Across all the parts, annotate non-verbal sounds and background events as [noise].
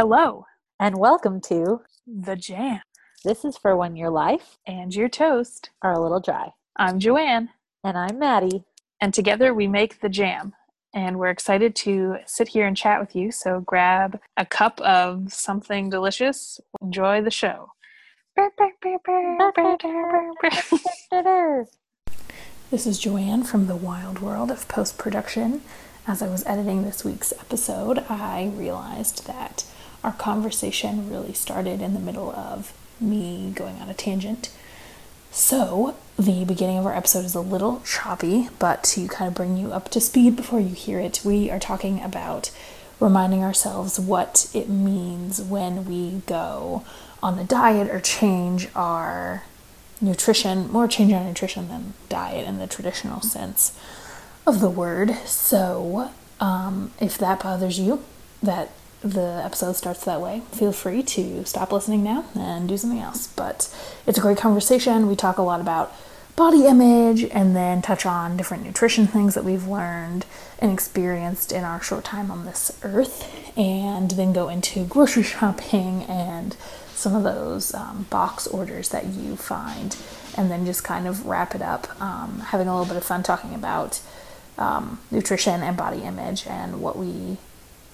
Hello, and welcome to The Jam, This is for when your life and your toast. are a little dry. I'm Joanne, And I'm Maddie. and together we make The Jam. And we're excited to sit here and chat with you. So grab a cup of something delicious. Enjoy the show. This is Joanne from the wild world of post production. As I was editing this week's episode, I realized that our conversation really started in the middle of me going on a tangent. So, the beginning of our episode is a little choppy, but to kind of bring you up to speed before you hear it, we are talking about reminding ourselves what it means when we go on a diet or change our nutrition, more change our nutrition than diet in the traditional sense of the word. So, um, if that bothers you, that the episode starts that way, feel free to stop listening now and do something else. But it's a great conversation. We talk a lot about body image and then touch on different nutrition things that we've learned and experienced in our short time on this earth, and then go into grocery [laughs] shopping and some of those um, box orders that you find, and then just kind of wrap it up, um, having a little bit of fun talking about um, nutrition and body image and what we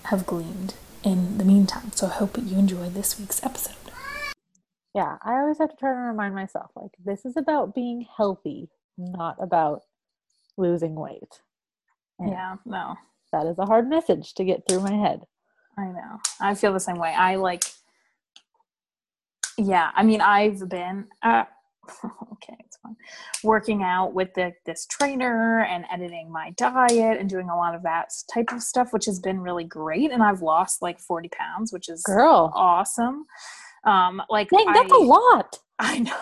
have gleaned in the meantime. So I hope you enjoy this week's episode. Yeah, I always have to try to remind myself like, this is about being healthy, not about losing weight. And Yeah, no, That is a hard message to get through my head. I know. I feel the same way. I like, yeah, I mean, I've been, uh, [laughs] okay, it's fine, working out with the, this trainer and editing my diet and doing a lot of that type of stuff, which has been really great. And I've lost like 40 pounds, which is Girl, awesome. Um, like, dang, that's I- a lot. [laughs] I know.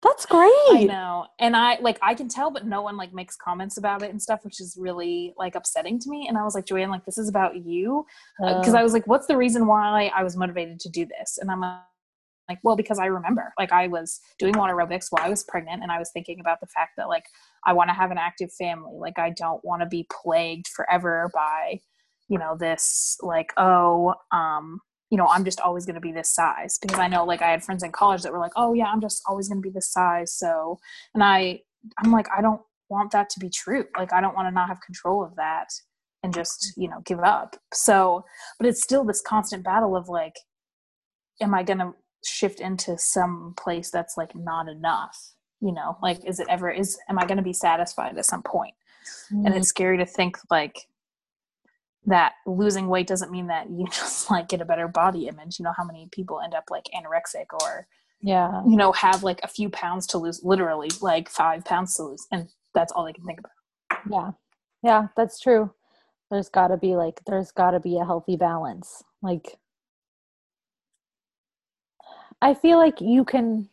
That's great. I know. And I like I can tell, but no one like makes comments about it and stuff, which is really like upsetting to me. And I was like, Joanne, like this is about you. Because Uh, I was like, what's the reason why I was motivated to do this? And I'm uh, like, well, because I remember like I was doing water aerobics while I was pregnant and I was thinking about the fact that like I want to have an active family. Like I don't want to be plagued forever by, you know, this like, oh, um, you know, I'm just always going to be this size because I know like I had friends in college that were like, oh yeah, I'm just always going to be this size. So, and I, I'm like, I don't want that to be true. Like, I don't want to not have control of that and just, you know, give up. So, but it's still this constant battle of like, am I going to shift into some place that's like not enough? You know, like, is it ever, is, am I going to be satisfied at some point? and mm, it's scary to think like that losing weight doesn't mean that you [laughs] just like get a better body image you know how many people end up like anorexic or yeah. you know have like a few pounds to lose literally like five pounds to lose and that's all they can think about Yeah. Yeah, that's true. There's got to be like there's got to be a healthy balance. Like I feel like you can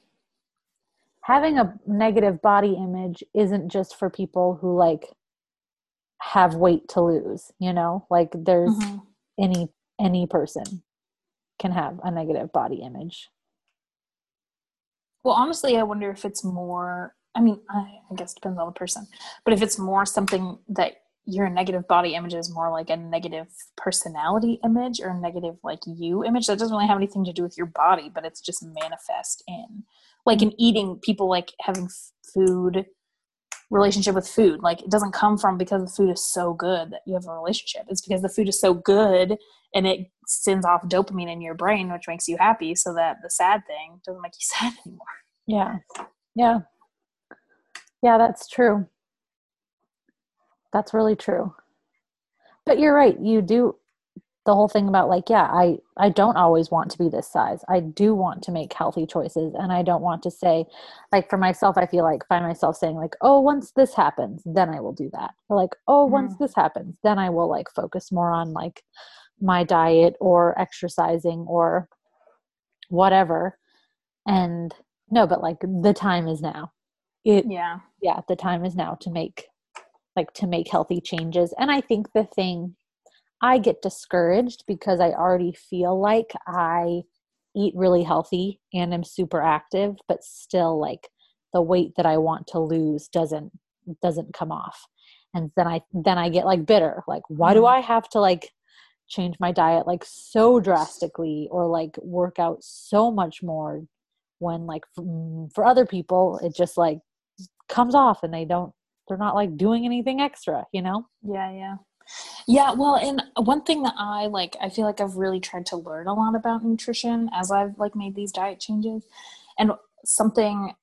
having a negative body image isn't just for people who like have weight to lose, you know? Like there's Mhm. any any person can have a negative body image. well honestly i wonder if it's more i mean I, I guess it depends on the person but if it's more something that your negative body image is more like a negative personality image or negative like you image that doesn't really have anything to do with your body but it's just manifest in like in eating people like having food relationship with food like it doesn't come from because the food is so good that you have a relationship it's because the food is so good and it sends off dopamine in your brain which makes you happy so that the sad thing doesn't make you [laughs] sad anymore Yeah. Yeah. Yeah, that's true. That's really true. But you're right. You do the whole thing about like, yeah, I I don't always want to be this size. I do want to make healthy choices and I don't want to say like for myself I feel like find myself saying like, "Oh, once this happens, then I will do that." Or like, "Oh, mm-hmm. once this happens, then I will like focus more on like my diet or exercising or whatever." And no, but like the time is now. It yeah yeah the time is now to make like to make healthy changes. And i think the thing i get discouraged because i already feel like i eat really healthy and I'm super active but still like the weight that i want to lose doesn't doesn't come off. And then i then i get like bitter. Like why do Mhm. i have to like change my diet like so drastically or like work out so much more when like for, mm, for other people it just like comes off and they don't they're not like doing anything extra you know? Yeah yeah. Yeah well and one thing that i like i feel like i've really tried to learn a lot about nutrition as i've like made these diet changes. And something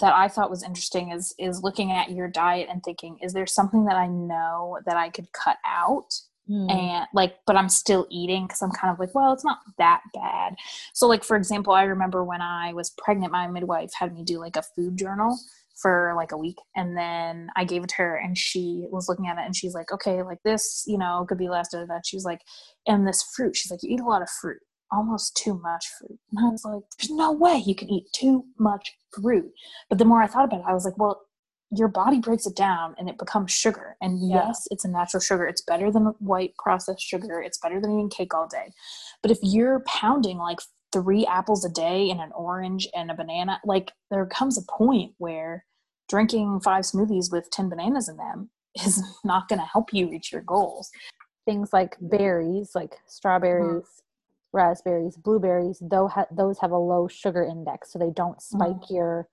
that i thought was interesting is is looking at your diet and thinking is there something that i know that i could cut out? Mm. and like but i'm still eating because i'm kind of like well it's not that bad. So like for example i remember when i was pregnant my midwife had me do like a food journal for like a week and then i gave it to her and she was looking at it and she's like okay like this you know could be less of that she's like and this fruit she's like you eat a lot of fruit almost too much fruit and i was like there's no way you can eat too much fruit but the more i thought about it i was like well your body breaks it down and it becomes sugar. And yeah. yes, it's a natural sugar. It's better than white processed sugar. It's better than eating cake all day. But if you're pounding like three apples a day and an orange and a banana, like there comes a point where drinking five smoothies with 10 bananas in them [laughs] is not going to help you reach your goals. Things like berries, like strawberries, mm-hmm. raspberries, blueberries, though ha- those have a low sugar index, so they don't spike mm-hmm. your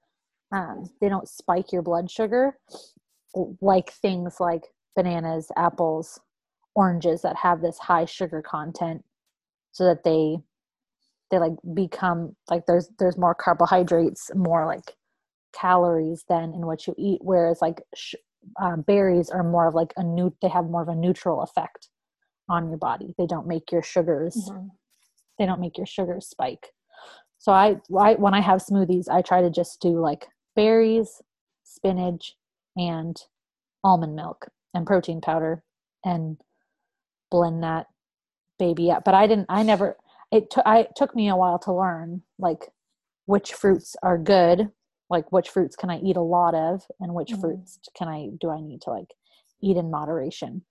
um, they don't spike your blood sugar like things like bananas apples oranges that have this high sugar content so that they they like become like there's there's more carbohydrates more like calories than in what you eat whereas like sh- uh, berries are more of like a new they have more of a neutral effect on your body they don't make your sugars mm-hmm. they don't make your sugars spike so I, I when i have smoothies i try to just do like berries, spinach, and almond milk and protein powder and blend that baby up. But I didn't, I never, it, t- I, it took me a while to learn like which fruits are good, like which fruits can I eat a lot of and which mm-hmm. fruits can I, do I need to like eat in moderation.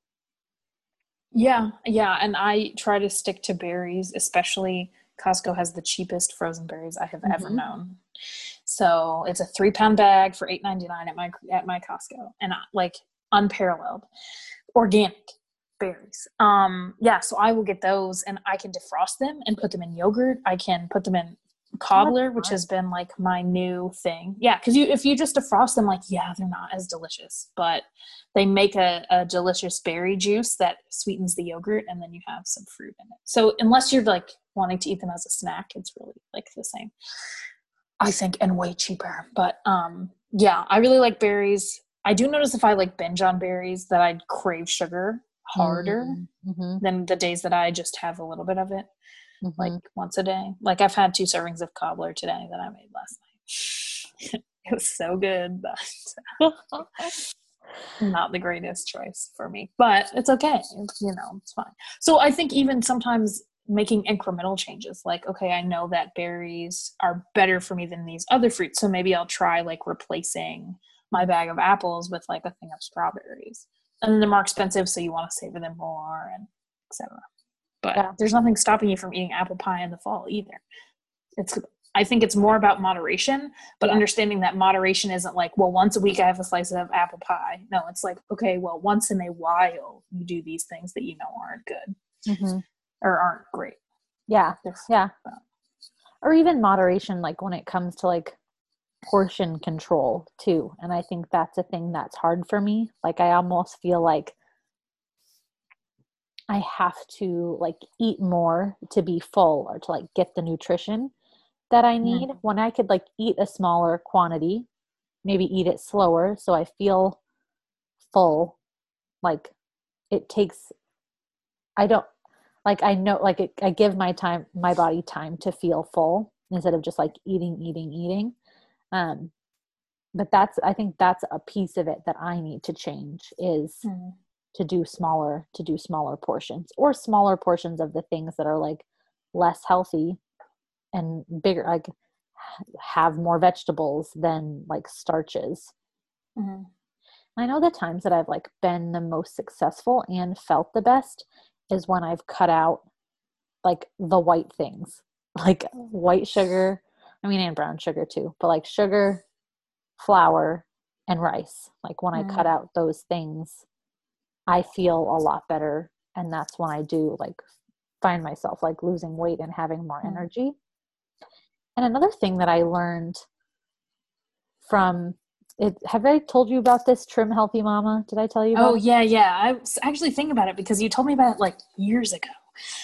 Yeah, yeah, and I try to stick to berries, especially Costco has the cheapest frozen berries I have mm-hmm. ever known. So it's a three pound bag for eight ninety nine at my at my Costco, and I, like unparalleled, organic berries. Um, yeah, so I will get those, and I can defrost them and put them in yogurt. I can put them in cobbler, which has been like my new thing. Yeah, because you if you just defrost them, like yeah, they're not as delicious, but they make a, a delicious berry juice that sweetens the yogurt, and then you have some fruit in it. So unless you're like wanting to eat them as a snack, it's really like the same. I think, and way cheaper. But um, yeah, I really like berries. I do notice if I like binge on berries that I'd crave sugar harder mm-hmm. mm-hmm. than the days that I just have a little bit of it, mm-hmm. like once a day. Like I've had two servings of cobbler today that I made last night. [laughs] it was so good, but [laughs] not the greatest choice for me. But it's okay. You know, it's fine. So I think even sometimes making incremental changes like okay i know that berries are better for me than these other fruits so maybe i'll try like replacing my bag of apples with like a thing of strawberries and then they're more expensive so you want to savor them more and etc but yeah. there's nothing stopping you from eating apple pie in the fall either it's i think it's more about moderation but yeah. understanding that moderation isn't like well once a week i have a slice of apple pie no it's like okay well once in a while you do these things that you know aren't good mm-hmm or aren't great. Yeah. yeah. Or even moderation, like when it comes to like portion control too. And I think that's a thing that's hard for me. Like I almost feel like I have to like eat more to be full or to like get the nutrition that I need mm-hmm. when I could like eat a smaller quantity, maybe eat it slower so I feel full. Like it takes I don't like i know like it, i give my time my body time to feel full instead of just like eating eating eating um but that's i think that's a piece of it that i need to change is mm. to do smaller to do smaller portions or smaller portions of the things that are like less healthy and bigger like have more vegetables than like starches mm-hmm. i know the times that i've like been the most successful and felt the best is when I've cut out like the white things, like white sugar, I mean, and brown sugar too, but like sugar, flour, and rice. Like when mm. I cut mm. out those things, I feel a lot better and that's when i do like find myself like losing weight and having more Mm. energy and another thing that i learned from it have i told you about this trim healthy mama did i tell you about Oh yeah, yeah. I was actually thinking about it because you told me about it like years ago.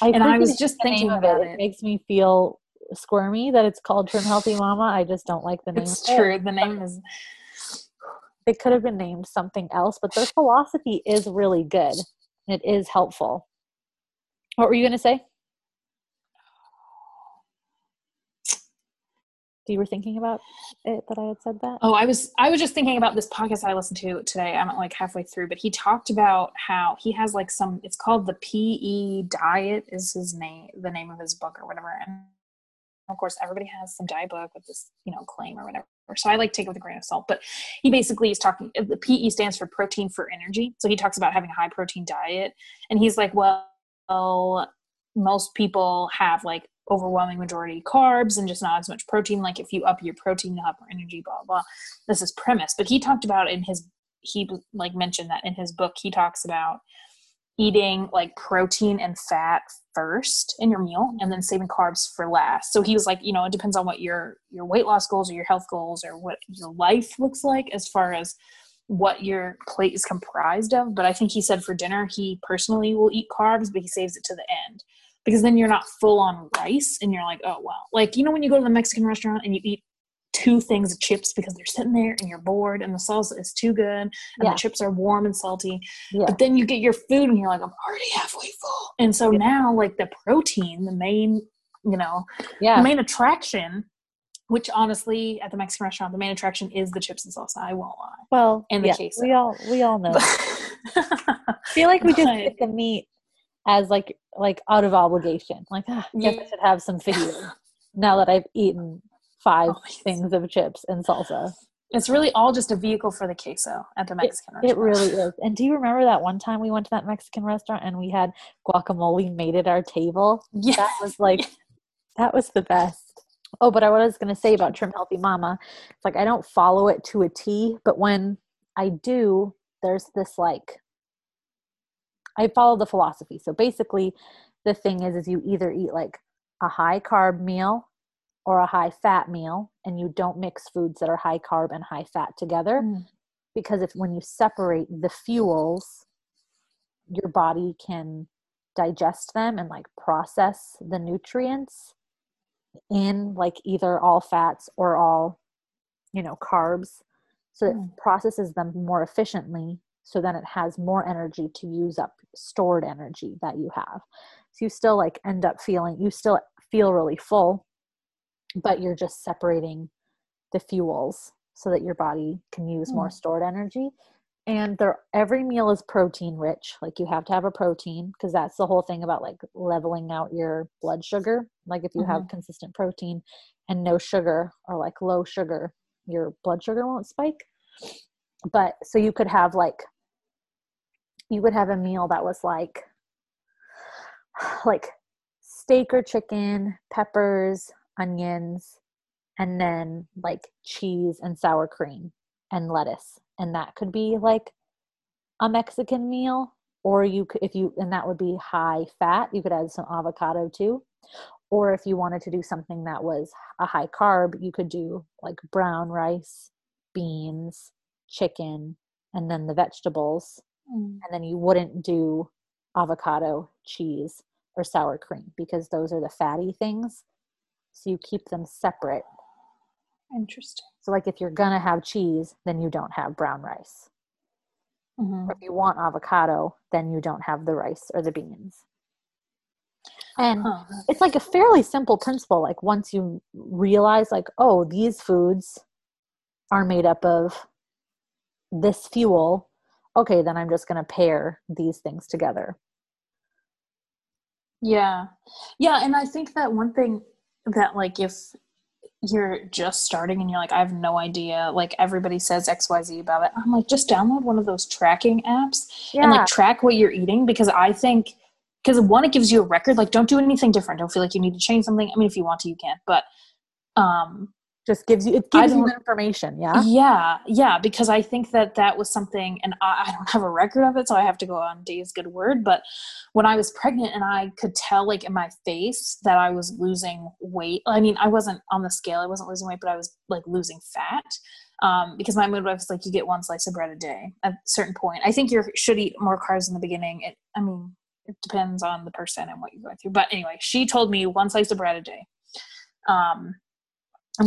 I and I was just thinking about it. it. it makes me feel squirmy that it's called trim healthy [sighs] mama i just don't like the name It's it. true. The name is it could have been named something else, but their philosophy is really good. It is helpful. What were you going to say? You were thinking about it that I had said that? Oh, I was I was just thinking about this podcast I listened to today. I'm like halfway through, but he talked about how he has like some it's called the PE diet is his name the name of his book or whatever. And of course everybody has some diet book with this, you know, claim or whatever. So I like to take it with a grain of salt. But he basically is talking the PE stands for protein for energy. So he talks about having a high protein diet. And he's like, well, most people have like overwhelming majority carbs and just not as much protein. Like if you up your protein, you'll have more energy, blah, blah. This is premise. But he talked about in his, he like mentioned that in his book, he talks about eating like protein and fat first in your meal and then saving carbs for last. So he was like, you know, it depends on what your your weight loss goals or your health goals or what your life looks like as far as what your plate is comprised of. But I think he said for dinner he personally will eat carbs, but he saves it to the end because then you're not full on rice and you're like, oh well. Like you know when you go to the Mexican restaurant and you eat two things of chips because they're sitting there and you're bored and the salsa is too good and Yeah. the chips are warm and salty. Yeah. But then you get your food and you're like, I'm already halfway full. And so Yeah. now like the protein, the main, you know, Yeah. the main attraction, which honestly at the Mexican restaurant, the main attraction is the chips and salsa. I won't lie. well, and the yeah, queso. we all we all know. I feel like we just [laughs] but- get the meat as like like out of obligation. Like, ah, I guess I should have some fajita now that I've eaten five Oh, things of chips and salsa. it's really all just a vehicle for the queso at the Mexican It restaurant. It really [laughs] is. And do you remember that one time we went to that Mexican restaurant and we had guacamole made at our table? Yeah. That was like, that was the best. Oh, but I was going to say about Trim Healthy Mama, it's like I don't follow it to a T, but when I do, there's this like, I follow the philosophy. So basically, the thing is, is you either eat like a high carb meal or a high fat meal, and you don't mix foods that are high carb and high fat together Mm. because if when you separate the fuels your body can digest them and like process the nutrients in like either all fats or all you know carbs so it Mm. processes them more efficiently so then it has more energy to use up stored energy that you have so you still like end up feeling you still feel really full but you're just separating the fuels so that your body can use more Mm. stored energy. And there every meal is protein rich like you have to have a protein because that's the whole thing about like leveling out your blood sugar. Like if you have consistent protein and no sugar or like low sugar your blood sugar won't spike. But so you could have like you would have a meal that was like [sighs] like steak or chicken peppers onions and then like cheese and sour cream and lettuce. And that could be like a mexican meal or you could if you and that would be high fat you could add some avocado too. Or if you wanted to do something that was a high carb you could do like brown rice beans chicken and then the vegetables. Mm. and then you wouldn't do avocado cheese or sour cream because those are the fatty things so you keep them separate Interesting. so like if you're gonna have cheese then you don't have brown rice Mhm. or if you want avocado then you don't have the rice or the beans and Huh. it's like a fairly simple principle like once you realize like oh these foods are made up of this fuel okay then i'm just going to pair these things together Yeah. Yeah. And I think that one thing that, like, if you're just starting and you're like, I have no idea, like, everybody says XYZ about it, I'm like, just download one of those tracking apps and, like, track what you're eating because I think, because one, it gives you a record. Like, don't do anything different. Don't feel like you need to change something. I mean, if you want to, you can. But, um, just gives you it gives you information yeah? Yeah yeah because i think that that was something and I, I, don't have a record of it so i have to go on dave's good word but when i was pregnant and i could tell like in my face that i was losing weight i mean i wasn't on the scale i wasn't losing weight but i was like losing fat um, because my midwife was like you get one slice of bread a day at a certain point. I think you should eat more carbs in the beginning it, i mean it depends on the person and what you're going through but anyway she told me one slice of bread a day um,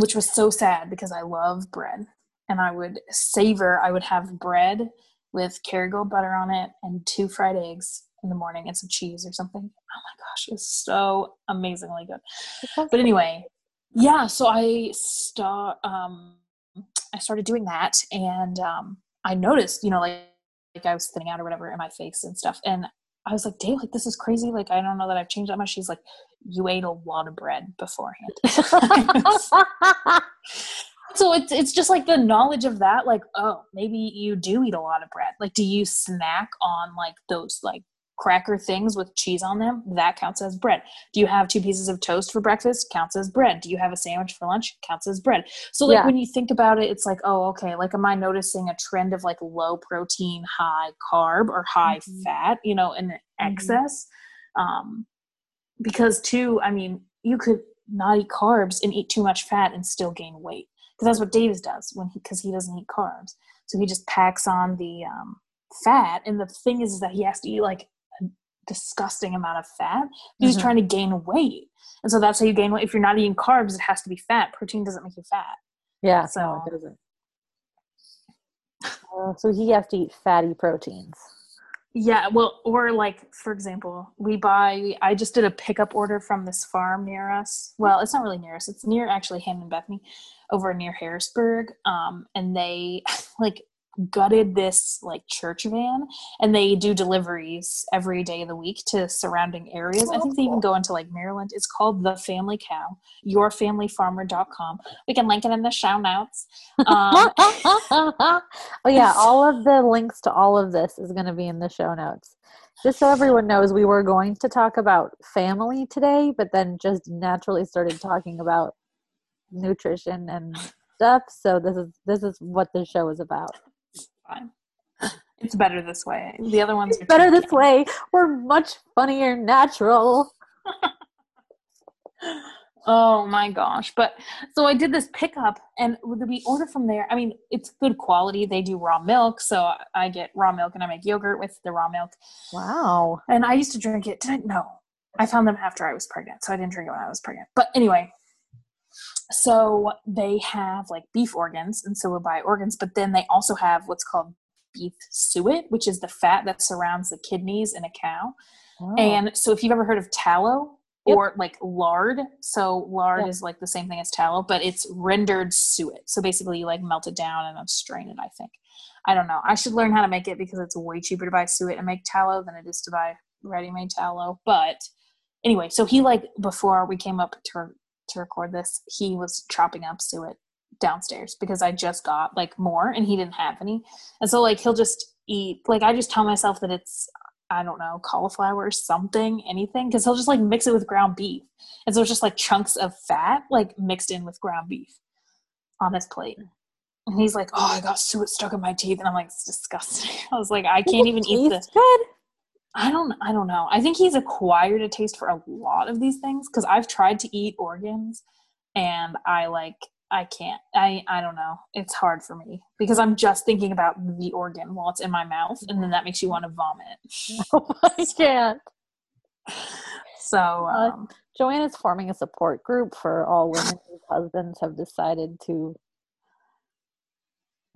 which was so sad because I love bread. And I would savor, I would have bread with Kerrygold butter on it and two fried eggs in the morning and some cheese or something. Oh my gosh, it was so amazingly good. But anyway, yeah, so I start um I started doing that and um I noticed, you know, like like I was thinning out or whatever in my face and stuff. And I was like, Dave, like this is crazy. Like I don't know that I've changed that much. She's like, you ate a lot of bread beforehand. [laughs] so it's it's just like the knowledge of that, like, oh, maybe you do eat a lot of bread. Like, do you snack on like those like cracker things with cheese on them, that counts as bread. Do you have two pieces of toast for breakfast? Counts as bread. Do you have a sandwich for lunch? Counts as bread. So like yeah. when you think about it, it's like, oh, okay, like am I noticing a trend of like low protein, high carb or high mm-hmm. fat, you know, in mm-hmm. excess? Um because too, I mean, you could not eat carbs and eat too much fat and still gain weight. Because that's what Davis does when he because he doesn't eat carbs. So he just packs on the um, fat. And the thing is, is that he has to eat like disgusting amount of fat. He's mm-hmm. trying to gain weight. And so that's how you gain weight. If you're not eating carbs, it has to be fat. Protein doesn't make you fat. Yeah, so no, it doesn't. Uh, so he has to eat fatty proteins. Yeah, well, or like for example, we buy. I just did a pickup order from this farm near us. Well, it's not really near us. It's near actually Hammond Bethany, over near Harrisburg. Um, and they [laughs] like gutted this like church van and they do deliveries every day of the week to surrounding areas. I think they even go into like maryland. It's called the family cow. Yourfamilyfarmer.com we can link it in the show notes. Um, [laughs] oh yeah all of the links to all of this is going to be in the show notes. Just so everyone knows we were going to talk about family today but then just naturally started talking about nutrition and stuff. So this is this is what the show is about fine. It's better this way. The other ones are better this way. We're much funnier natural. [laughs] oh my gosh. But so I did this pickup and we order from there. I mean, it's good quality. They do raw milk. So I get raw milk and I make yogurt with the raw milk. Wow. And I used to drink it. Did I? No. I found them after I was pregnant. So I didn't drink it when I was pregnant. But anyway, so they have like beef organs and so we'll buy organs but then they also have what's called beef suet which is the fat that surrounds the kidneys in a cow. Oh. and so if you've ever heard of tallow yep. or like lard so lard is like the same thing as tallow but it's rendered suet. So basically you like melt it down and then strain it i think. I don't know. I should learn how to make it because it's way cheaper to buy suet and make tallow than it is to buy ready-made tallow but anyway so he like before we came up to to record this, he was chopping up suet downstairs because I just got like more and he didn't have any. And so like he'll just eat like I just tell myself that it's I don't know, cauliflower or something, anything, because he'll just like mix it with ground beef. And so it's just like chunks of fat like mixed in with ground beef on his plate. And he's like, Oh, I got suet stuck in my teeth. And I'm like, it's disgusting. [laughs] I was like, I can't even eat this. Good. I don't I don't know. I think he's acquired a taste for a lot of these things because I've tried to eat organs and I like I can't. I I don't know. It's hard for me because I'm just thinking about the organ while it's in my mouth and then that makes you want to vomit. [laughs] oh, I can't. So uh, um, uh, Joanne is forming a support group for all women whose husbands have decided to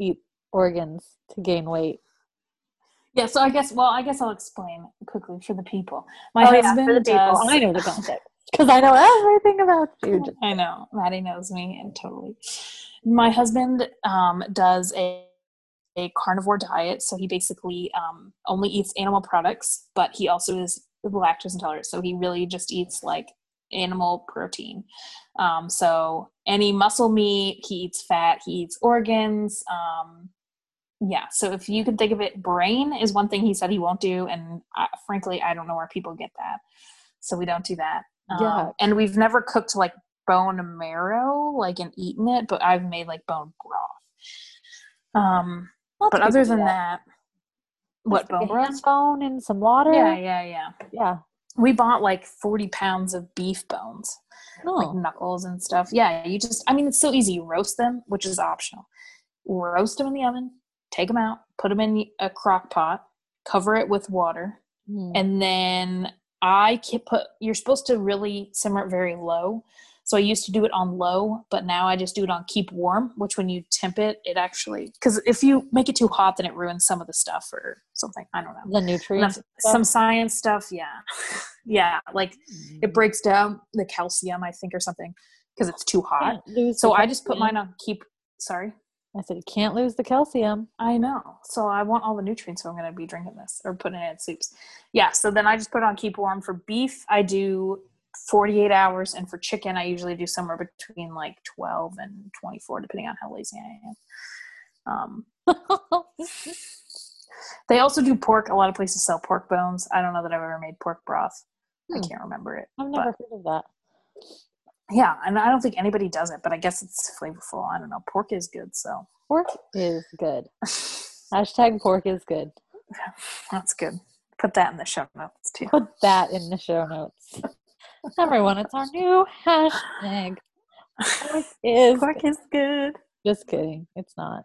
eat organs to gain weight. Yeah, so I guess well, I guess I'll explain quickly for the people. My oh, husband yeah, for the people. I know the concept [laughs] because I know everything about you. I know Maddie knows me and totally. My husband um, does a a carnivore diet, so he basically um, only eats animal products, but he also is lactose intolerant, so he really just eats like animal protein. Um, so any muscle meat, he eats fat, he eats organs. Um, yeah so if you can think of it brain is one thing he said he won't do and I, frankly i don't know where people get that so we don't do that yeah um, and we've never cooked like bone marrow, like and eaten it, but I've made like bone broth. Um, Lots but other than that. that, what bone broth? bone in some water. Yeah, yeah, yeah. yeah. We bought like forty pounds of beef bones, like Oh, knuckles and stuff. Yeah, you just, I mean, it's so easy. You roast them, which is optional. Roast them in the oven, take them out, put them in a crock pot, cover it with water, Hmm. and then I can put. You're supposed to really simmer it very low. So I used to do it on low, but now I just do it on keep warm. Which when you temp it, it actually because if you make it too hot, then it ruins some of the stuff or something. I don't know. the nutrients. some science stuff, yeah, [laughs] yeah. Like it breaks down the calcium, I think, or something because it's too hot. So I just put mine on keep. Sorry, I said you can't lose the calcium. I know. So I want all the nutrients, so I'm going to be drinking this or putting it in soups. Yeah. So then I just put it on keep warm. For beef, I do 48 hours, and for chicken, I usually do somewhere between like 12 and 24, depending on how lazy I am. Um, [laughs] they also do pork. A lot of places sell pork bones. I don't know that I've ever made pork broth. Hmm. I can't remember it. I've but- never heard of that. Yeah, and I don't think anybody does it, but I guess it's flavorful. I don't know. Pork is good, so Pork is good. [laughs] Hashtag pork is good. that's good. Put that in the show notes too. Put that in the show notes. [laughs] Everyone, it's our new hashtag. Pork [laughs] is Pork is good. just kidding. It's not.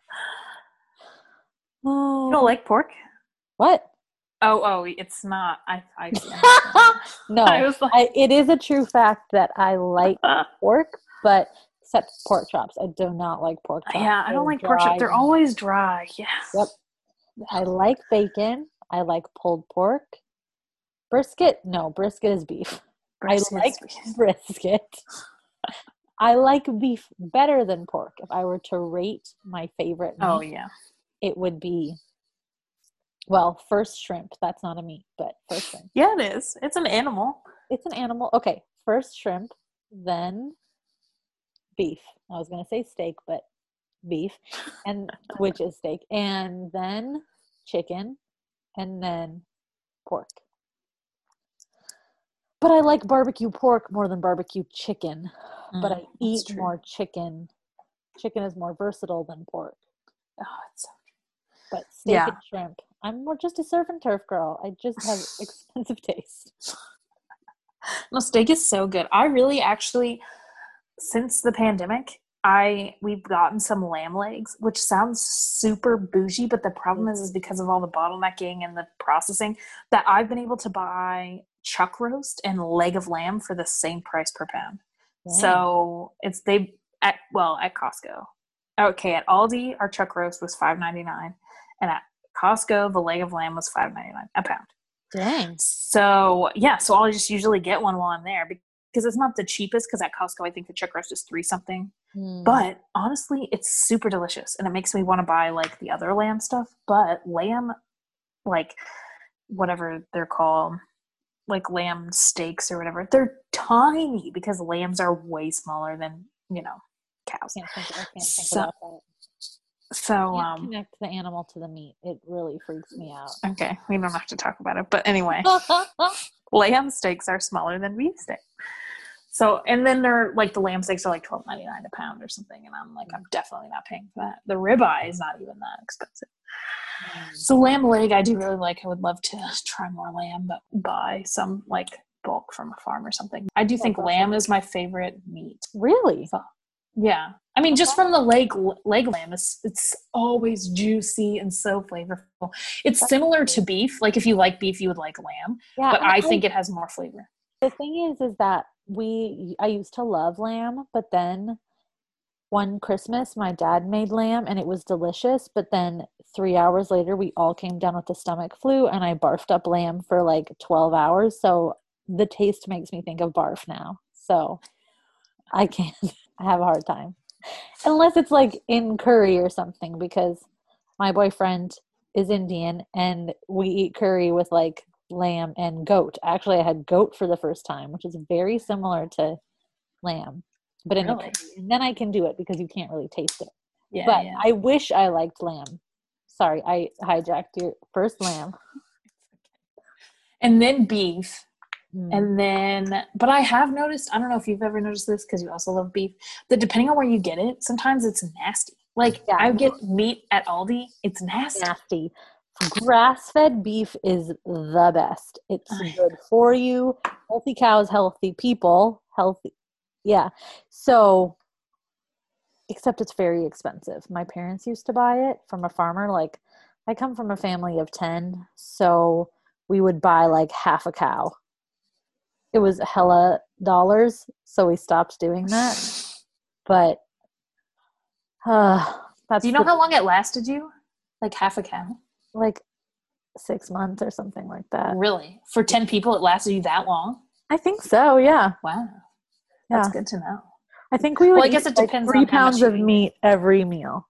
You Oh, don't like pork? what? Oh, oh, it's not. I, I, [laughs] No, I was like, I, it is a true fact that I like [laughs] pork, but except pork chops. I do not like pork chops. yeah, I don't They're like pork chops. They're always dry. Yeah. Yep. I like bacon. I like pulled pork. Brisket? No, brisket is beef. I like sweet. [laughs] brisket. I like beef better than pork. If I were to rate my favorite oh, meat, Oh yeah. it would be well, first shrimp. That's not a meat, but first shrimp. [laughs] Yeah, it is. It's an animal. It's an animal. Okay, first shrimp, then beef. I was going to say steak, but beef, [laughs] and which is steak, and then chicken, and then pork. But I like barbecue pork more than barbecue chicken. but I Mm, eat more chicken. Chicken is more versatile than pork. Oh, it's so But steak Yeah. and shrimp, I'm more just a surf and turf girl. I just have [laughs] expensive taste. No, steak is so good. I really actually, since the pandemic, I we've gotten some lamb legs, which sounds super bougie, but the problem is, is mm. because of all the bottlenecking and the processing that I've been able to buy chuck roast and leg of lamb for the same price per pound. So it's they at well at Costco. Okay, at Aldi our chuck roast was five ninety nine, and at Costco the leg of lamb was five ninety nine a pound. Dang. So yeah, so I'll just usually get one while I'm there because it's not the cheapest. Because at Costco, I think the chuck roast is three something. Mm. But honestly, it's super delicious, and it makes me want to buy like the other lamb stuff. But lamb, like whatever they're called, like lamb steaks or whatever, they're tiny because lambs are way smaller than you know cows. can't think, I can't think So- about that. So um, connect the animal to the meat. It really freaks me out. okay, we don't have to talk about it. But anyway. [laughs] lamb steaks are smaller than beef steak. So, and then they're like the lamb steaks are like twelve ninety nine a pound or something, and I'm like, I'm definitely not paying for that. The ribeye is not even that expensive. Mm. So, lamb leg, I do really like. I would love to [laughs] try more lamb, but buy some like bulk from a farm or something. I do think lamb is my favorite meat. really? Yeah, I mean, just from the uh-huh. leg leg lamb, it's it's always juicy and so flavorful. It's similar to beef. Like if you like beef, you would like lamb, Yeah. but and I think it has more flavor. the thing is is that we i used to love lamb but then one christmas my dad made lamb and it was delicious but then three hours later we all came down with the stomach flu and i barfed up lamb for like 12 hours so the taste makes me think of barf now so i can't [laughs] i have a hard time unless it's like in curry or something because my boyfriend is indian and we eat curry with like lamb and goat. Actually, I had goat for the first time, which is very similar to lamb, but in Really? And then I can do it because you can't really taste it. Yeah, but yeah. I wish I liked lamb. Sorry, I hijacked your first lamb. [laughs] and then beef. Mm. And then, but I have noticed, I don't know if you've ever noticed this because you also love beef, that depending on where you get it, sometimes it's nasty. Like yeah. I get meat at Aldi, it's nasty. Nasty. Grass fed beef is the best. It's good for you. Healthy cows, healthy people, healthy. Yeah. So, except it's very expensive. My parents used to buy it from a farmer. Like, I come from a family of 10. So, we would buy like half a cow. It was hella dollars. So, we stopped doing that. But, uh, that's. Do you know the, how long it lasted you? Like half a cow? like six months or something like that. Really? For 10 people, it lasted you that long? I think so, yeah. Wow. That's yeah. good to know. I think we would well, I guess it depends like three pounds of meat every meal.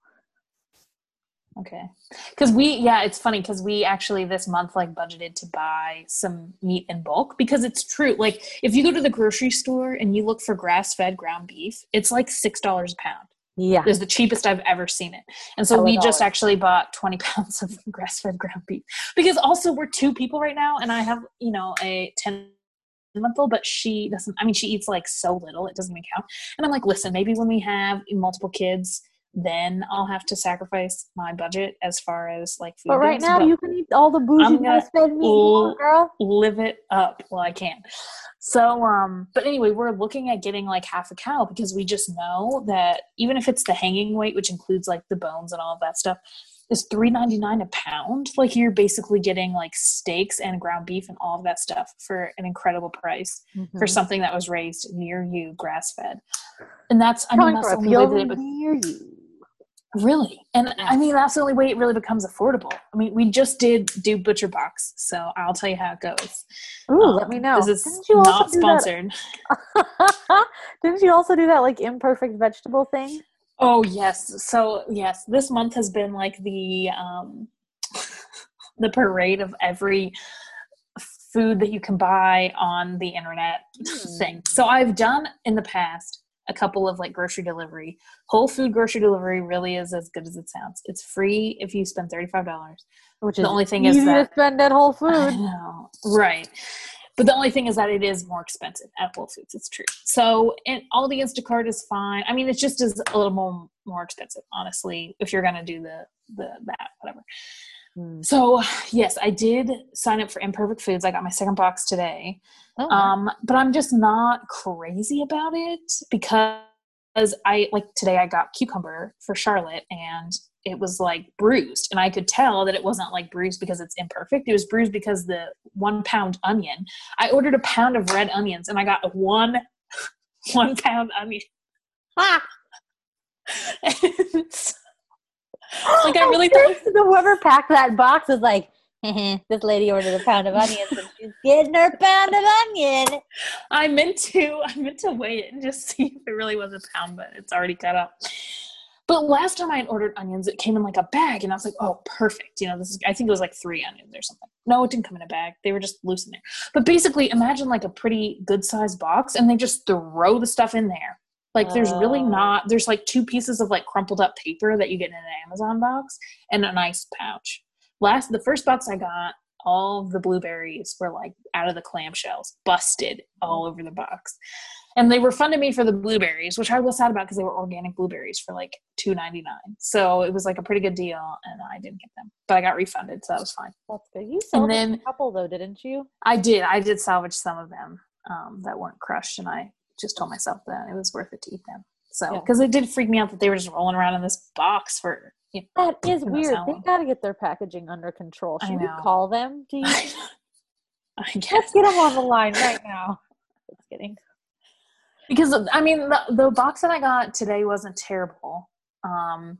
Okay. Because we, yeah, it's funny because we actually this month like budgeted to buy some meat in bulk because it's true. Like if you go to the grocery store and you look for grass fed ground beef, it's like $6 a pound. Yeah. It's the cheapest I've ever seen it. And so we just actually bought 20 [laughs] pounds of grass fed ground beef because also we're two people right now and I have, you know, a 10 month old, but she doesn't, I mean, she eats like so little, it doesn't even count. And I'm like, listen, maybe when we have multiple kids, then I'll have to sacrifice my budget as far as like food. But right now, but you can eat all the bougie grass fed meat, girl. Live it up. Well, I can. So, um, but anyway, we're looking at getting like half a cow because we just know that even if it's the hanging weight, which includes like the bones and all of that stuff, is three ninety nine a pound. Like you're basically getting like steaks and ground beef and all of that stuff for an incredible price mm-hmm. for something that was raised near you, grass fed. And that's I mean that's only way that it near you. Really? And I mean, that's the only way it really becomes affordable. I mean, we just did do Butcher Box, so I'll tell you how it goes. Ooh, um, let me know. This is not sponsored. [laughs] Didn't you also do that like imperfect vegetable thing? Oh yes. So yes, this month has been like the um [laughs] the parade of every food that you can buy on the internet mm. thing. So I've done in the past a couple of like grocery delivery. Whole food grocery delivery really is as good as it sounds. It's free if you spend thirty five dollars. Which is the only thing is that spend at Whole [laughs] Foods. right? But the only thing is that it is more expensive at Whole Foods. It's true. So and all the Instacart is fine. I mean, it just is a little more more expensive, honestly, if you're gonna do the the that whatever. Hmm. So [sighs] yes, I did sign up for Imperfect Foods. I got my second box today. Oh, um, but I'm just not crazy about it because I like today I got cucumber for Charlotte and it was like bruised and I could tell that it wasn't like bruised because it's imperfect. It was bruised because the one pound onion. I ordered a pound of red onions and I got one [laughs] one pound onion. Ah. [laughs] like I [laughs] really thought whoever packed that box was like, [laughs] this lady ordered a pound of onions and she's getting her pound of onion. I meant to I meant to weigh it and just [laughs] see if it really was a pound, but it's already cut up. But last time I had ordered onions, it came in like a bag, and I was like, "Oh, perfect!" You know, this is. I think it was like three onions or something. No, it didn't come in a bag. They were just loose in there. But basically, imagine like a pretty good sized box, and they just throw the stuff in there. Like there's really oh. not there's like two pieces of like crumpled up paper that you get in an Amazon box and a nice pouch. Last the first box I got, all the blueberries were like out of the clamshells, busted all over the box. And they to me for the blueberries, which I was sad about because they were organic blueberries for like two ninety nine. So it was like a pretty good deal, and I didn't get them, but I got refunded, so that was fine. That's good. You sold then, a couple though, didn't you? I did. I did salvage some of them um, that weren't crushed, and I just told myself that it was worth it to eat them. So, because yeah. it did freak me out that they were just rolling around in this box for. You know, that is weird. They got to get their packaging under control. Should we call them? [laughs] Do you? I guess. Let's get them on the line right now. [laughs] Just kidding. Because I mean, the, the box that I got today wasn't terrible, um,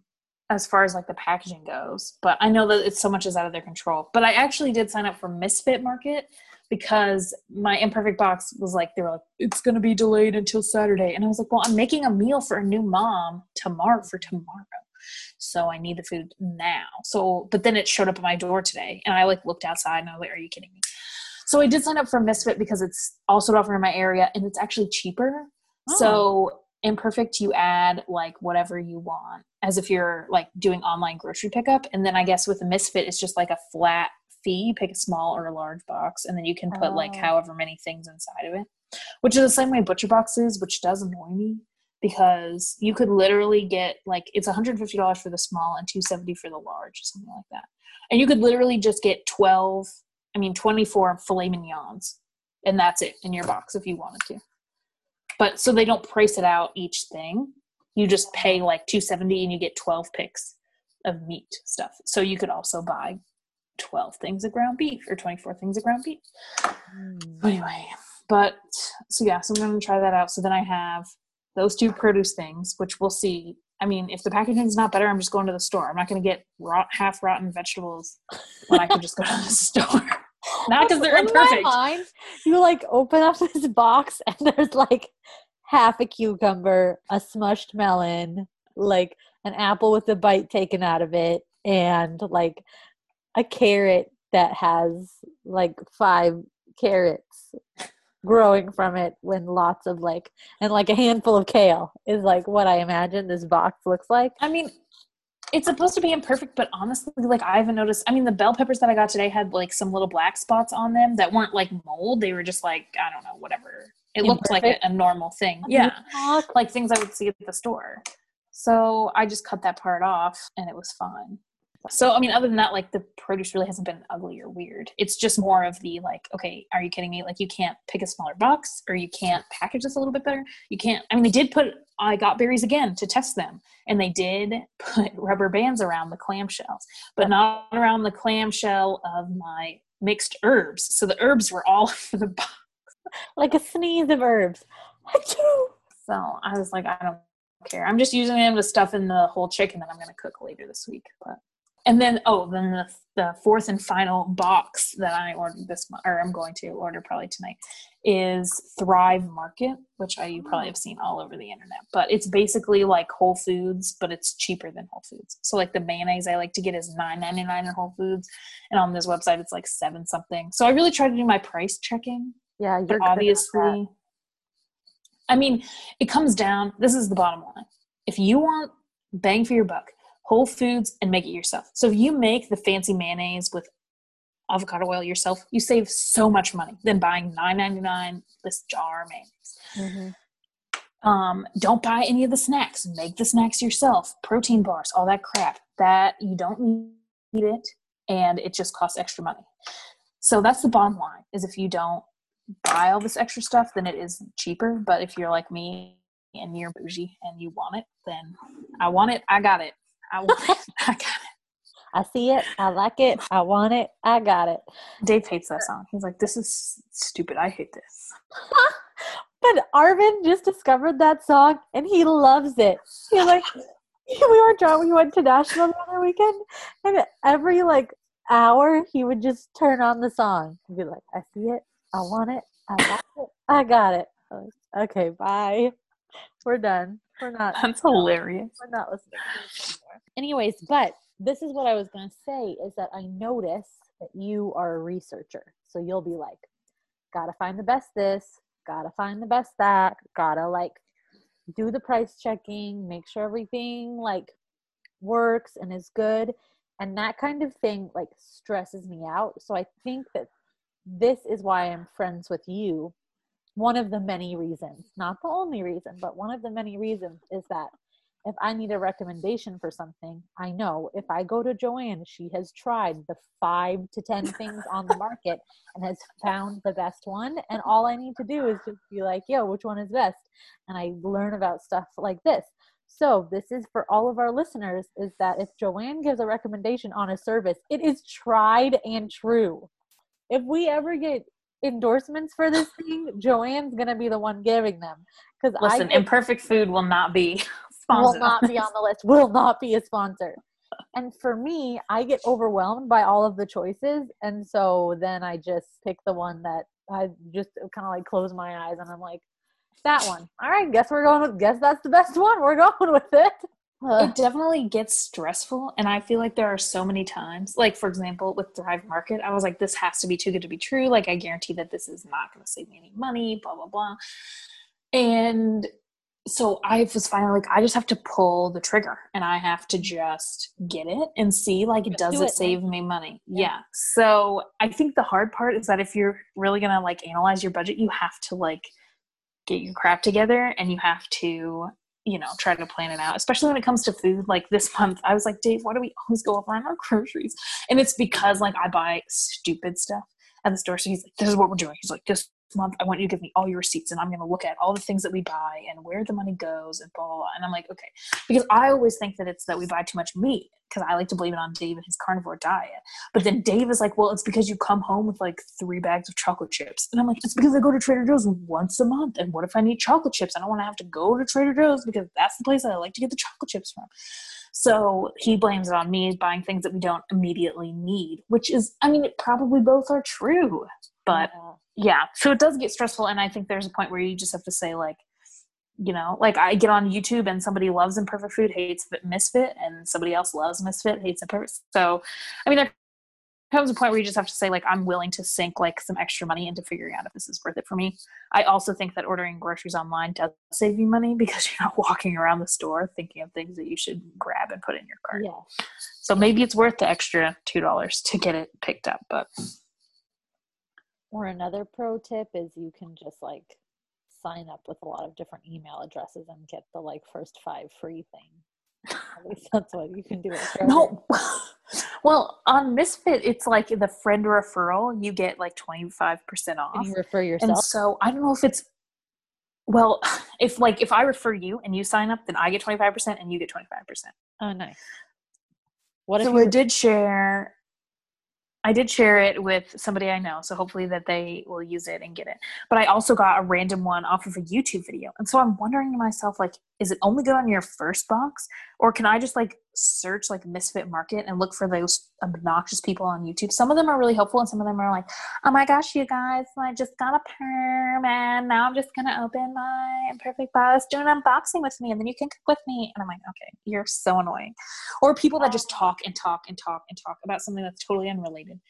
as far as like the packaging goes. But I know that it's so much is out of their control. But I actually did sign up for Misfit Market, because my imperfect box was like they were like it's going to be delayed until saturday. And i was like well i'm making a meal for a new mom tomorrow for tomorrow. So i need the food now. So but then it showed up at my door today and i like looked outside and i was like are you kidding me? So i did sign up for misfit because it's also offered in my area and it's actually cheaper. Oh. so imperfect you add like whatever you want as if you're like doing online grocery pickup. And then i guess with the misfit it's just like a flat fee. You pick a small or a large box, and then you can put like Oh. however many things inside of it, which is the same way Butcher boxes, which does annoy me because you could literally get like it's $150 for the small and 270 for the large, something like that. And you could literally just get 12, I mean 24 filet mignons, and that's it in your box if you wanted to. But so they don't price it out each thing. You just pay like 270 and you get 12 picks of meat stuff. So you could also buy 12 things of ground beef or 24 things of ground beef. Mm. Anyway, but so yeah, so I'm going to try that out. So then I have those two produce things, which we'll see. I mean, if the packaging's not better, I'm just going to the store. I'm not going to get rot, half rotten vegetables when I can just go to the [laughs] store. not because they're In my imperfect. mind, you like open up [laughs] this box and there's like half a cucumber, a smushed melon, like an apple with a bite taken out of it, and like a carrot that has like five carrots growing from it when lots of like and like a handful of kale is like what I imagine this box looks like. I mean, it's supposed to be imperfect, but honestly, like I haven't noticed. I mean, the bell peppers that I got today had like some little black spots on them that weren't like mold. They were just like I don't know, whatever. It looked like a, a normal thing. Yeah, like things I would see at the store. So I just cut that part off, and it was fine. So I mean, other than that, like the produce really hasn't been ugly or weird. It's just more of the like, okay, are you kidding me? Like you can't pick a smaller box, or you can't package this a little bit better. You can't. I mean, they did put. I got berries again to test them, and they did [laughs] put rubber bands around the clamshells, but not around the clamshell of my mixed herbs. So the herbs were all [laughs] for the box. like a sneeze of herbs. Achoo! [laughs] So I was like, I don't care. I'm just using them to stuff in the whole chicken that I'm going to cook later this week. But and then oh, then the the fourth and final box that I ordered this month, or I'm going to order probably tonight, is Thrive Market, which I you probably have seen all over the internet. But it's basically like Whole Foods, but it's cheaper than Whole Foods. So like the mayonnaise I like to get is nine ninety nine in Whole Foods, and on this website it's like seven something. So I really try to do my price checking Yeah, you're obviously i mean it comes down this is the bottom line if you want bang for your buck whole foods and make it yourself. So if you make the fancy mayonnaise with avocado oil yourself you save so much money than buying $9.99 this jar of mayonnaise. Mhm. um, don't buy any of the snacks. Make the snacks yourself. Protein bars all that crap. That you don't need it and it just costs extra money. So that's the bottom line is if you don't buy all this extra stuff then it is cheaper. But if you're like me and you're bougie and you want it then i want it. I got it i want it [laughs] i got it I see it. I like it. I want it. I got it. dave hates that song he's like this is stupid i hate this [laughs] But Arvin just discovered that song and he loves it. He's like, [laughs] we were driving, we went to Nashville the other weekend, and every like hour he would just turn on the song and be like, I see it. I want it. I like it. I got it. I like, okay, bye. We're done. We're not. that's hilarious we're not listening to this anymore. Anyways, but this is what I was going to say is that I notice that you are a researcher. So you'll be like, gotta find the best this, gotta find the best that, gotta like do the price checking, make sure everything like works and is good. And that kind of thing like stresses me out. So I think that this is why I'm friends with you. One of the many reasons, not the only reason, but one of the many reasons is that if I need a recommendation for something, I know if I go to Joanne, she has tried the five to 10 [laughs] things on the market and has found the best one. And all I need to do is just be like, yo, which one is best? And I learn about stuff like this. So, this is for all of our listeners is that if Joanne gives a recommendation on a service, it is tried and true. If we ever get endorsements for this thing, Joanne's going to be the one giving them. Because I listen get- imperfect food will not be will not be on the [laughs] list will not be a sponsor. And for me i get overwhelmed by all of the choices and so then i just pick the one that i just kind of like close my eyes and i'm like that one. All right guess we're going with guess that's the best one. We're going with it. Ugh. it [laughs] definitely gets stressful and i feel like there are so many times like for example with thrive market i was like this has to be too good to be true. Like i guarantee that this is not going to save me any money blah blah blah. And so I was finally like, I just have to pull the trigger and I have to mm-hmm. just get it and see like Just does do it, it, save me money? Yeah. Yeah. So I think the hard part is that if you're really gonna like analyze your budget, you have to like get your crap together and you have to, you know, try to plan it out. Especially when it comes to food. Like this month, I was like, Dave, why do we always go over on our groceries? And it's because like I buy stupid stuff at the store. So he's like, This is what we're doing. He's like, this month I want you to give me all your receipts and I'm gonna look at all the things that we buy and where the money goes and blah blah, blah. and I'm like, okay. Because I always think that it's that we buy too much meat because I like to blame it on Dave and his carnivore diet. But then Dave is like, well, it's because you come home with like three bags of chocolate chips. And I'm like, it's because I go to Trader Joe's once a month. And what if I need chocolate chips? I don't want to have to go to Trader Joe's because that's the place that I like to get the chocolate chips from. So he blames it on me buying things that we don't immediately need, which is, I mean, it probably both are true. But Yeah. yeah so it does get stressful and i think there's a point where you just have to say like you know like i get on youtube and somebody loves imperfect food hates misfit and somebody else loves misfit hates imperfect so i mean there comes a point where you just have to say like i'm willing to sink like some extra money into figuring out if this is worth it for me i also think that ordering groceries online does save you money [laughs] because you're not walking around the store thinking of things that you should grab and put in your cart yeah. so maybe it's worth the extra two dollars to get it picked up but Or another pro tip is you can just like sign up with a lot of different email addresses and get the like first five free thing. At least that's what you can do. [laughs] No. [laughs] well, on Misfit, it's like the friend referral. You get like 25% off. Can you refer yourself. And so I don't know if it's, well, [laughs] if like, if I refer you and you sign up, then I get 25% and you get 25%. oh, nice. What if so you I did share, I did share it with somebody I know. So hopefully that they will use it and get it. But I also got a random one off of a YouTube video. And so I'm wondering to myself, like, is it only good on your first box? Or can I just like search like Misfit Market and look for those obnoxious people on YouTube? Some of them are really helpful and some of them are like, oh my gosh, you guys, I just got a perm and now I'm just gonna open my imperfect box, do an unboxing with me, and then you can cook with me. And I'm like, okay, you're so annoying. Or people that just talk and talk and talk and talk about something that's totally unrelated.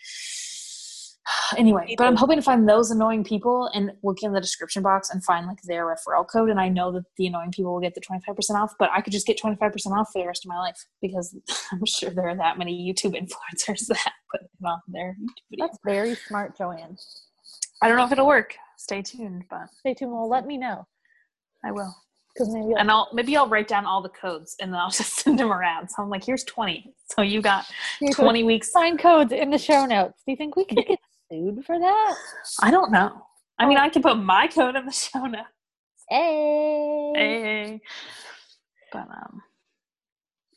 [sighs] Anyway, but I'm hoping to find those annoying people and look in the description box and find like their referral code. And I know that the annoying people will get the 25% off, but I could just get 25% off for the rest of my life because [laughs] I'm sure there are that many YouTube [laughs] influencers that put it on their YouTube videos. That's very smart, Joanne. I don't know if it'll work. Stay tuned, but Stay tuned. Well, let me know I will. because maybe I'll And I'll maybe I'll write down all the codes and then I'll [laughs] just send them around. So I'm like, here's 20. So you got 20 weeks. Sign codes in the show notes. Do you think we could get sued for that? I don't know. I mean, Oh. I can put my code in the [laughs] show notes. Hey. Hey. But um,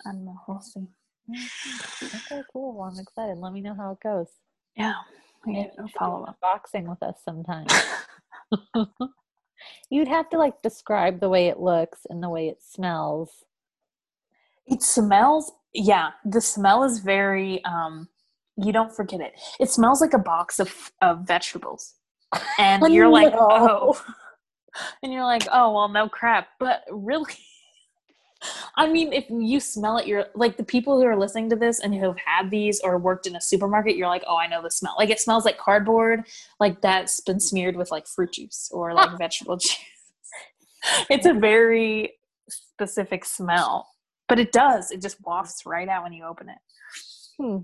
I don't know. We'll see. Okay, cool. Well, I'm excited. Let me know how it goes. Yeah, we Maybe need you to should do follow up. Unboxing with us sometime. [laughs] You'd have to like describe the way it looks and the way it smells. It smells. Yeah, the smell is very. um You don't forget it. It smells like a box of of vegetables, and Oh, [laughs] you're like, no. oh, and you're like, oh well, no crap. But really. [laughs] I mean, if you smell it, you're like the people who are listening to this and who have had these or worked in a supermarket, you're like, oh, I know the smell. Like it smells like cardboard, like that's been smeared with like fruit juice or like [laughs] vegetable juice. It's a very specific smell, but it does. It just wafts right out when you open it. Hmm.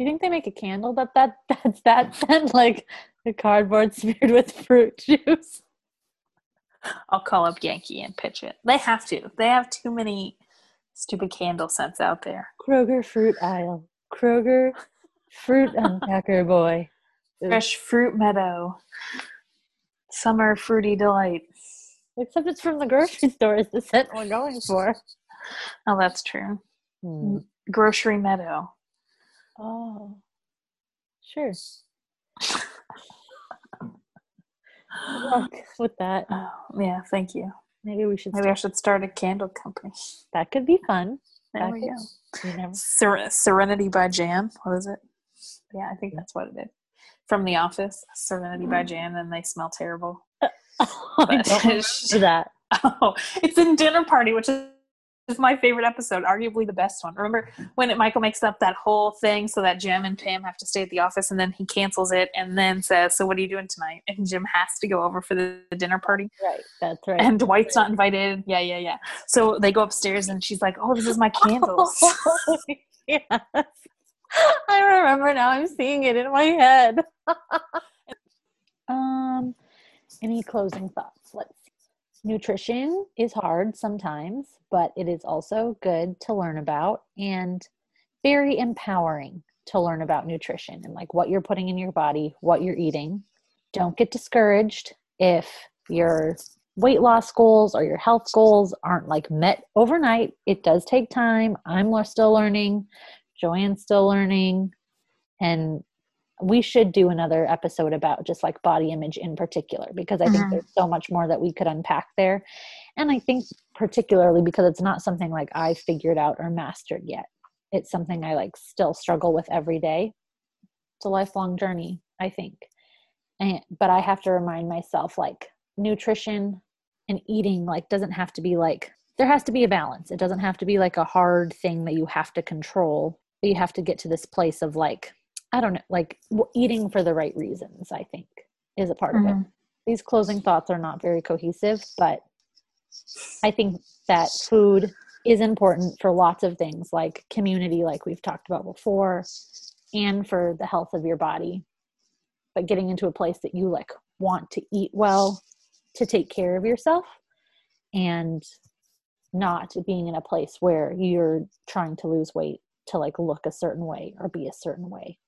You think they make a candle that that [laughs] that's that scent like the cardboard [laughs] smeared with fruit juice? I'll call up Yankee and pitch it. They have to. They have too many stupid candle scents out there. Kroger fruit aisle. Kroger fruit unpacker [laughs] boy. Fresh fruit meadow. Summer fruity delight. Except it's from the grocery store is the scent we're going for. Oh, that's true. Hmm. Grocery meadow. Oh. Sure. [laughs] Luck with that. Oh, yeah, thank you. Maybe we should Maybe I should start a candle company. that could be fun. There That we could- go. Never Ser- Serenity by Jan. What is it? Yeah, I think that's what it is. From The Office, Serenity by mm. Jan, and they smell terrible. [laughs] I don't remember [laughs] that. Oh, it's in Dinner Party, which is my favorite episode, arguably the best one. Remember when it, Michael makes up that whole thing so that Jim and Pam have to stay at the office, and then he cancels it and then says, "So what are you doing tonight?" And Jim has to go over for the, the dinner party. Right, that's right. And Dwight's not invited. Yeah, yeah, yeah. So they go upstairs, and she's like, "Oh, this is my candles." [laughs] yes. I remember now. I'm seeing it in my head. [laughs] um, any closing thoughts? Let's. Nutrition is hard sometimes, but it is also good to learn about and very empowering to learn about nutrition and like what you're putting in your body, what you're eating. Don't get discouraged if your weight loss goals or your health goals aren't like met overnight. It does take time. I'm still learning. Joanne's still learning. And we should do another episode about just like body image in particular because I think Mhm. there's so much more that we could unpack there. And I think particularly because it's not something like I figured out or mastered yet. It's something I like still struggle with every day. It's a lifelong journey, I think. And but I have to remind myself like nutrition and eating like doesn't have to be like there has to be a balance. It doesn't have to be like a hard thing that you have to control. But you have to get to this place of like I don't know, like eating for the right reasons, I think is a part of it. Mhm. These closing thoughts are not very cohesive, but I think that food is important for lots of things like community, like we've talked about before, and for the health of your body. But getting into a place that you like want to eat well to take care of yourself and not being in a place where you're trying to lose weight to like look a certain way or be a certain way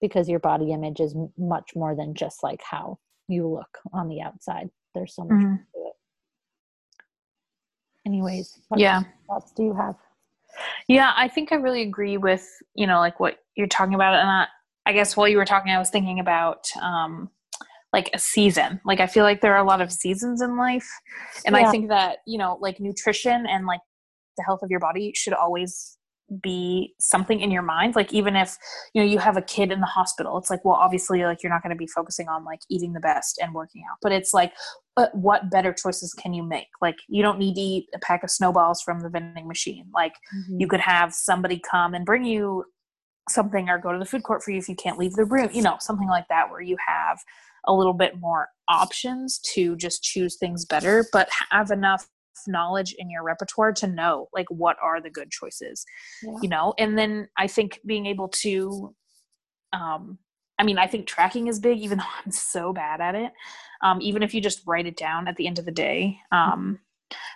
because your body image is much more than just like how you look on the outside there's so much Mhm. to it anyways what Yeah. thoughts do you have Yeah, I think I really agree with, you know, like what you're talking about. And I, I guess while you were talking, I was thinking about um, like a season. Like, I feel like there are a lot of seasons in life. And Yeah. I think that, you know, like nutrition and like the health of your body should always be something in your mind like even if you know you have a kid in the hospital it's like well obviously like you're not going to be focusing on like eating the best and working out but it's like but what better choices can you make? Like you don't need to eat a pack of snowballs from the vending machine like mm-hmm. you could have somebody come and bring you something or go to the food court for you if you can't leave the room you know something like that where you have a little bit more options to just choose things better but have enough knowledge in your repertoire to know like what are the good choices Yeah. you know and then i think being able to um i mean i think tracking is big even [laughs] though i'm so bad at it um even if you just write it down at the end of the day um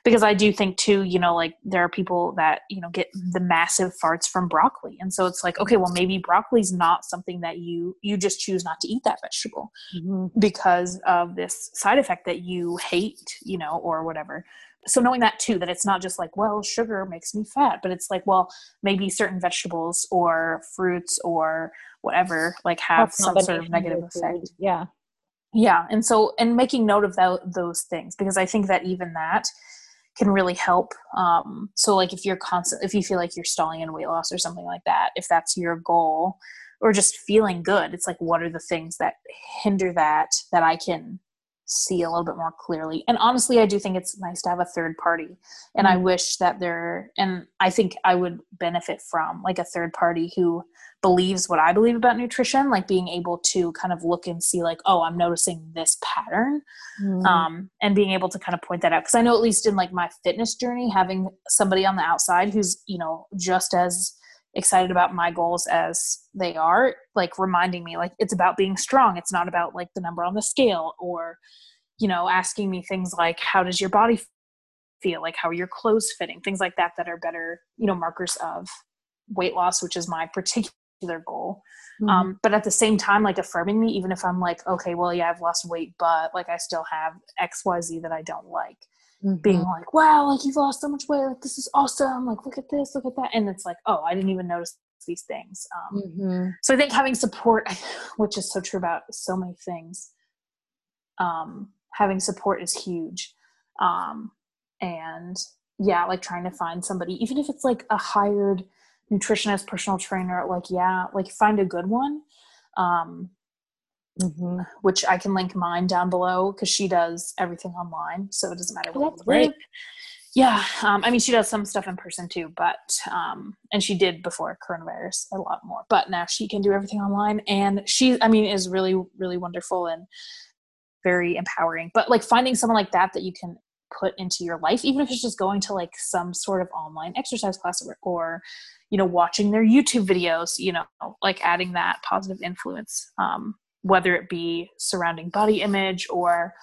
because i do think too you know like there are people that you know get the massive farts from broccoli and so it's like okay well maybe broccoli's not something that you you just choose not to eat that vegetable Mhm. because of this side effect that you hate, you know, or whatever. So knowing that too, that it's not just like, well, sugar makes me fat, but it's like, well, maybe certain vegetables or fruits or whatever like have some sort of negative effect. yeah Yeah, and so and making note of tho- those things because I think that even that can really help. Um, so like if you're constant, if you feel like you're stalling in weight loss or something like that, if that's your goal, or just feeling good, it's like what are the things that hinder that that I can see a little bit more clearly. And honestly, I do think it's nice to have a third party, and I Mhm. wish that there. And I think I would benefit from like a third party who believes what I believe about nutrition, like being able to kind of look and see, like, oh, I'm noticing this pattern, Mhm. um, and being able to kind of point that out. Because I know, at least in like my fitness journey, having somebody on the outside who's, you know, just as excited about my goals as they are, like reminding me, like, it's about being strong. It's not about like the number on the scale or, you know, asking me things like, how does your body feel? Like, how are your clothes fitting? Things like that, that are better, you know, markers of weight loss, which is my particular goal Mhm. um, but at the same time like affirming me even if i'm like okay well yeah i've lost weight but like i still have xyz that i don't like being Mhm. like wow like you've lost so much weight like this is awesome like look at this look at that and it's like oh i didn't even notice these things um, Mhm. so i think having support which is so true about so many things um, having support is huge um, and yeah like trying to find somebody even if it's like a hired nutritionist personal trainer like yeah like find a good one um, Mhm. which i can link mine down below because she does everything online so it doesn't matter Oh, that's live yeah, um, I mean, she does some stuff in person too, but um, and she did before coronavirus a lot more. But now she can do everything online, and she, I mean, is really, really wonderful and very empowering. But like finding someone like that that you can put into your life, even if it's just going to like some sort of online exercise class or, or you know, watching their YouTube videos, you know, like adding that positive influence, um, whether it be surrounding body image or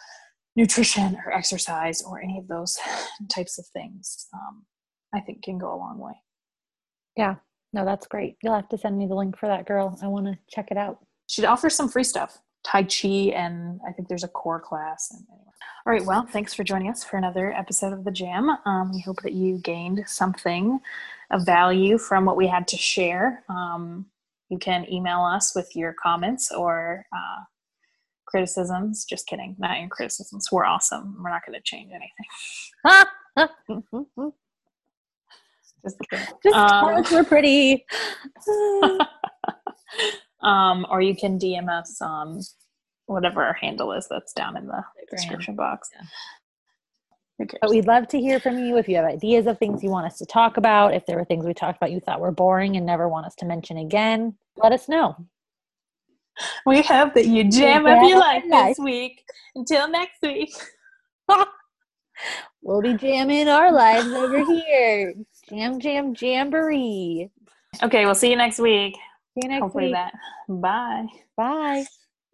nutrition or exercise or any of those [laughs] types of things, um, I think can go a long way. Yeah, no, that's great. You'll have to send me the link for that girl. I want to check it out. She offers some free stuff, Tai Chi, and I think there's a core class. And anyway. All right, well, thanks for joining us for another episode of The Jam. Um, we hope that you gained something of value from what we had to share. Um, you can email us with your comments or uh, criticisms. Just kidding. Not your criticisms. We're awesome. We're not going to change anything. [laughs] Just kidding. Just um, we're pretty. [laughs] um, or you can DM us um, whatever our handle is that's down in the description box. Yeah. But we'd love to hear from you if you have ideas of things you want us to talk about. If there were things we talked about you thought were boring and never want us to mention again, let us know. We hope that you jam up your life this week. Until next week. [laughs] we'll be jamming our lives over here. Jam, jam, jamboree. Okay, we'll see you next week. See you next Hopefully week. that. Bye. Bye.